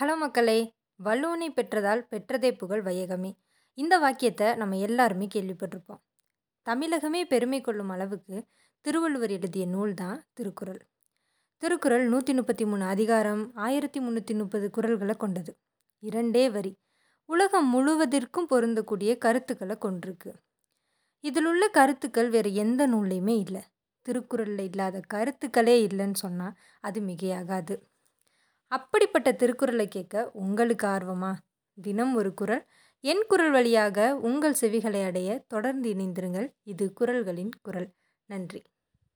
Hello மக்களே வல்லூனை பெற்றதால் பெற்றதே புகழ் வையகமே. இந்த வாக்கியத்தை நம்ம எல்லாருமே கேள்விப்பட்டிருப்போம். தமிழகமே பெருமை கொள்ளும் அளவுக்கு திருவள்ளுவர் எழுதிய நூல் தான் திருக்குறள். திருக்குறள் நூற்றி முப்பத்தி மூணு அதிகாரம் ஆயிரத்தி முந்நூற்றி முப்பது குறள்களை கொண்டது. இரண்டே வரி. உலகம் முழுவதற்கும் பொருந்தக்கூடிய கருத்துக்களை கொண்டிருக்கு. இதில் உள்ள கருத்துக்கள் வேறு எந்த நூல்லையுமே இல்லை. திருக்குறளில் இல்லாத கருத்துக்களே இல்லைன்னு சொன்னால் அது மிகையாகாது. அப்படிப்பட்ட திருக்குறளை கேட்க உங்களுக்கு ஆர்வமா? தினம் ஒரு குரல் என் குரல் வழியாக உங்கள் செவிகளை அடைய தொடர்ந்து இணைந்திருங்கள். இது குரல்களின் குரல் நன்றி.